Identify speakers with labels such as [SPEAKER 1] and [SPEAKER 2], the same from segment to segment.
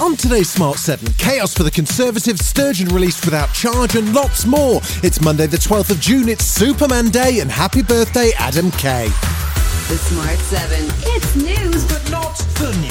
[SPEAKER 1] On today's Smart 7, chaos for the Conservatives, Sturgeon released without charge, and lots more. It's Monday, the 12th of June, it's Superman Day, and happy birthday, Adam Kay.
[SPEAKER 2] The Smart 7. It's news, but
[SPEAKER 1] Not the news.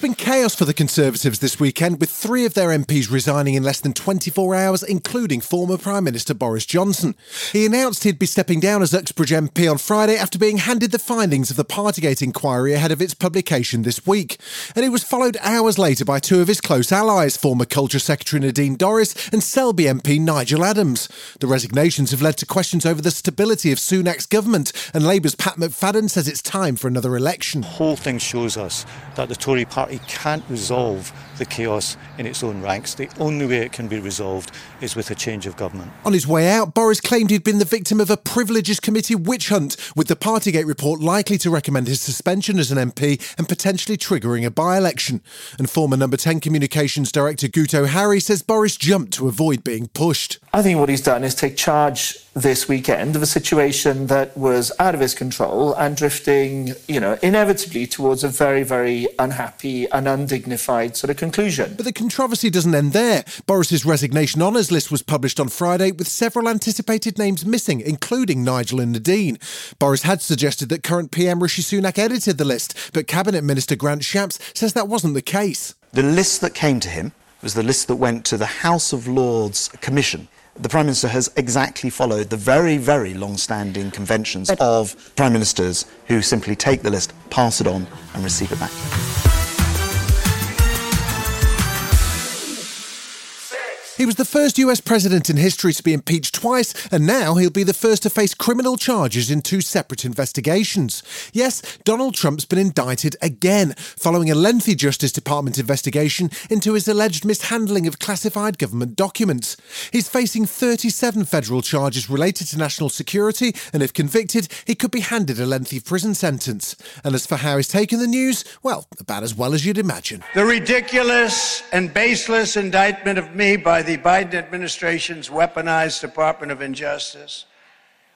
[SPEAKER 1] Been chaos for the Conservatives this weekend, with three of their MPs resigning in less than 24 hours, including former Prime Minister Boris Johnson. He announced he'd be stepping down as Uxbridge MP on Friday after being handed the findings of the Partygate inquiry ahead of its publication this week. And it was followed hours later by two of his close allies, former Culture Secretary Nadine Dorries and Selby MP Nigel Adams. The resignations have led to questions over the stability of Sunak's government, and Labour's Pat McFadden says it's time for another election.
[SPEAKER 3] The whole thing shows us that the Tory party can't resolve the chaos in its own ranks. The only way it can be resolved is with a change of government.
[SPEAKER 1] On his way out, Boris claimed he'd been the victim of a Privileges Committee witch hunt, with the Partygate report likely to recommend his suspension as an MP and potentially triggering a by election. And former Number 10 Communications Director Guto Harri says Boris jumped to avoid being pushed.
[SPEAKER 4] I think what he's done is take charge this weekend of a situation that was out of his control and drifting, you know, inevitably towards a very, very unhappy and undignified sort of conclusion.
[SPEAKER 1] But the controversy doesn't end there. Boris's resignation honours list was published on Friday with several anticipated names missing, including Nigel and Nadine. Boris had suggested that current PM Rishi Sunak edited the list, but Cabinet Minister Grant Shapps says that wasn't the case.
[SPEAKER 5] The list that came to him was the list that went to the House of Lords Commission. The Prime Minister has exactly followed the very, very long standing conventions of Prime Ministers who simply take the list, pass it on, and receive it back.
[SPEAKER 1] He was the first US president in history to be impeached twice, and now he'll be the first to face criminal charges in two separate investigations. Yes, Donald Trump's been indicted again, following a lengthy Justice Department investigation into his alleged mishandling of classified government documents. He's facing 37 federal charges related to national security, and if convicted, he could be handed a lengthy prison sentence. And as for how he's taken the news, well, about as well as you'd imagine.
[SPEAKER 6] The ridiculous and baseless indictment of me by the Biden administration's weaponized Department of Injustice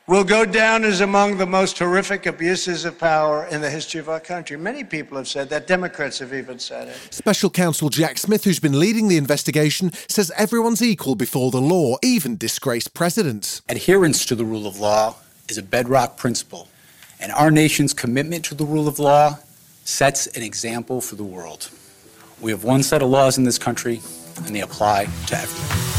[SPEAKER 6] will go down as among the most horrific abuses of power in the history of our country. Many people have said that. Democrats have even said it.
[SPEAKER 1] Special counsel Jack Smith, who's been leading the investigation, says everyone's equal before the law, even disgraced presidents.
[SPEAKER 7] Adherence to the rule of law is a bedrock principle, and our nation's commitment to the rule of law sets an example for the world. We have one set of laws in this country, and they apply to everyone.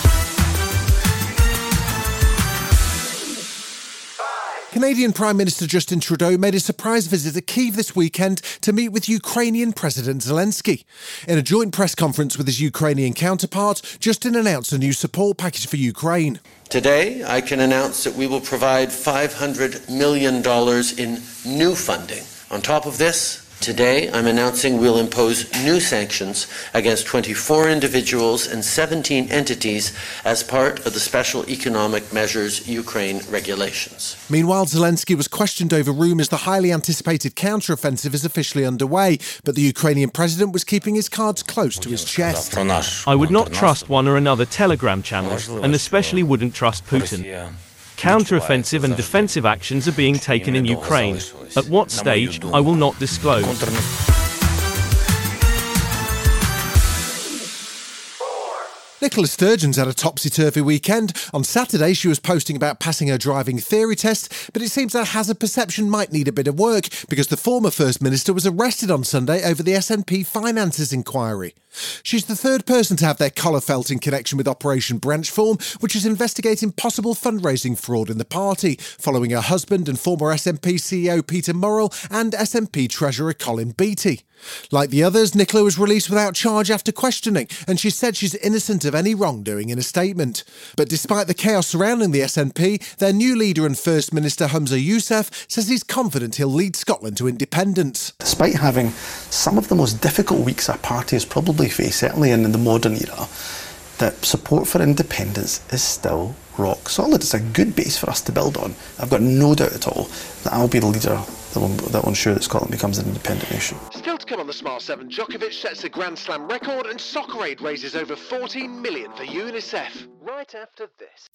[SPEAKER 1] Canadian Prime Minister Justin Trudeau made a surprise visit to Kiev this weekend to meet with Ukrainian President Zelensky. In a joint press conference with his Ukrainian counterpart, Justin announced a new support package for Ukraine.
[SPEAKER 8] Today, I can announce that we will provide $500 million in new funding. On top of this, today I'm announcing we'll impose new sanctions against 24 individuals and 17 entities as part of the Special Economic Measures Ukraine regulations.
[SPEAKER 1] Meanwhile, Zelensky was questioned over rumours the highly anticipated counteroffensive is officially underway, but the Ukrainian president was keeping his cards close to his chest.
[SPEAKER 9] I would not trust one or another telegram channel, and especially wouldn't trust Putin. Counteroffensive and defensive actions are being taken in Ukraine. At what stage, I will not disclose.
[SPEAKER 1] Nicola Sturgeon's had a topsy turvy weekend. On Saturday, she was posting about passing her driving theory test, but it seems her hazard perception might need a bit of work because the former First Minister was arrested on Sunday over the SNP finances inquiry. She's the third person to have their collar felt in connection with Operation Branchform, which is investigating possible fundraising fraud in the party, following her husband and former SNP CEO Peter Murrell and SNP Treasurer Colin Beattie. Like the others, Nicola was released without charge after questioning, and she said she's innocent of any wrongdoing in a statement. But despite the chaos surrounding the SNP, their new leader and First Minister Humza Yousaf says he's confident he'll lead Scotland to independence.
[SPEAKER 10] Despite having some of the most difficult weeks our party has probably faced, certainly in the modern era, that support for independence is still rock solid. It's a good base for us to build on. I've got no doubt at all that I'll be the leader that will, that will ensure that Scotland becomes an independent nation.
[SPEAKER 1] Still to come on the Smart 7, Djokovic sets a Grand Slam record and Soccer Aid raises over 14 million for UNICEF. Right after this.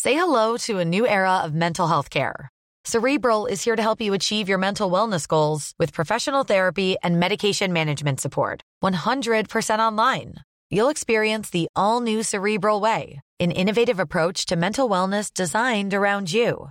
[SPEAKER 11] Say hello to a new era of mental health care. Cerebral is here to help you achieve your mental wellness goals with professional therapy and medication management support. 100% online. You'll experience the all new Cerebral Way, an innovative approach to mental wellness designed around you.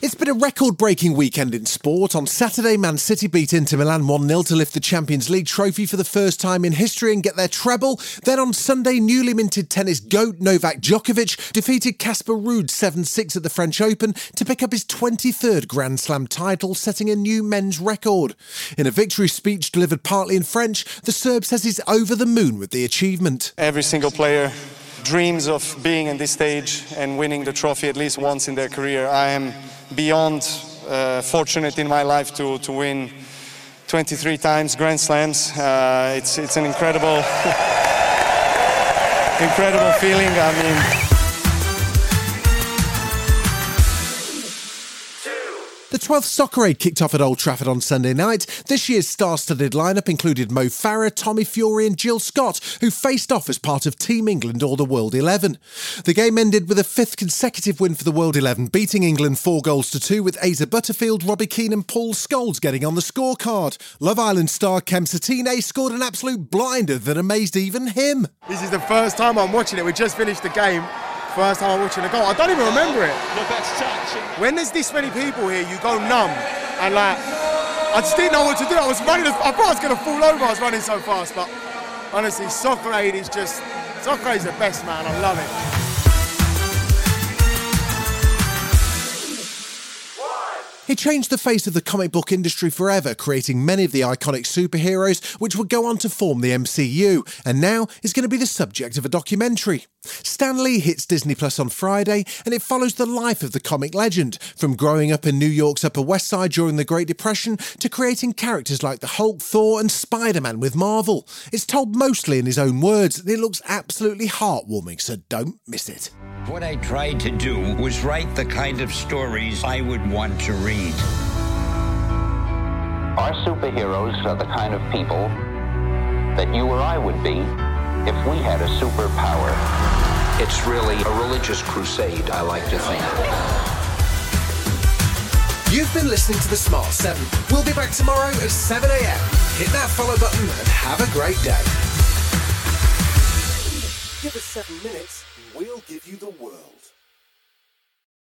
[SPEAKER 1] It's been a record breaking weekend in sport. On Saturday, Man City beat Inter Milan 1 0 to lift the Champions League trophy for the first time in history and get their treble. Then on Sunday, newly minted tennis goat Novak Djokovic defeated Casper Ruud 7 6 at the French Open to pick up his 23rd Grand Slam title, setting a new men's record. In a victory speech delivered partly in French, the Serb says he's over the moon with the achievement.
[SPEAKER 12] Every single player dreams of being in this stage and winning the trophy at least once in their career. I am beyond uh, fortunate in my life to, to win 23 times Grand Slams. Uh, it's, it's an incredible, incredible feeling. I mean,
[SPEAKER 1] The 12th Soccer Aid kicked off at Old Trafford on Sunday night. This year's star-studded lineup included Mo Farah, Tommy Fury and Jill Scott, who faced off as part of Team England or the World 11. The game ended with a fifth consecutive win for the World 11, beating England four goals to two with Asa Butterfield, Robbie Keane and Paul Scholes getting on the scorecard. Love Island star Kem Cetinay scored an absolute blinder that amazed even him.
[SPEAKER 13] This is the first time I'm watching it. We just finished the game. First time I'm watching a goal. I don't even remember it. When there's this many people here, you go numb. And like, I just didn't know what to do. I was running, I thought I was going to fall over. I was running so fast. But honestly, Soccer Aid is just, Soccer Aid is the best, man. I love it.
[SPEAKER 1] He changed the face of the comic book industry forever, creating many of the iconic superheroes which would go on to form the MCU, and now is going to be the subject of a documentary. Stan Lee hits Disney Plus on Friday, and it follows the life of the comic legend, from growing up in New York's Upper West Side during the Great Depression to creating characters like the Hulk, Thor, and Spider Man with Marvel. It's told mostly in his own words, and it looks absolutely heartwarming, so don't miss it.
[SPEAKER 14] What I tried to do was write the kind of stories I would want to read.
[SPEAKER 15] Our superheroes are the kind of people that you or I would be if we had a superpower.
[SPEAKER 14] It's really a religious crusade, I like to think.
[SPEAKER 16] You've been listening to The Smart 7. We'll be back tomorrow at 7 a.m. Hit that follow button and have a great day. Give us seven minutes, and we'll give you the world.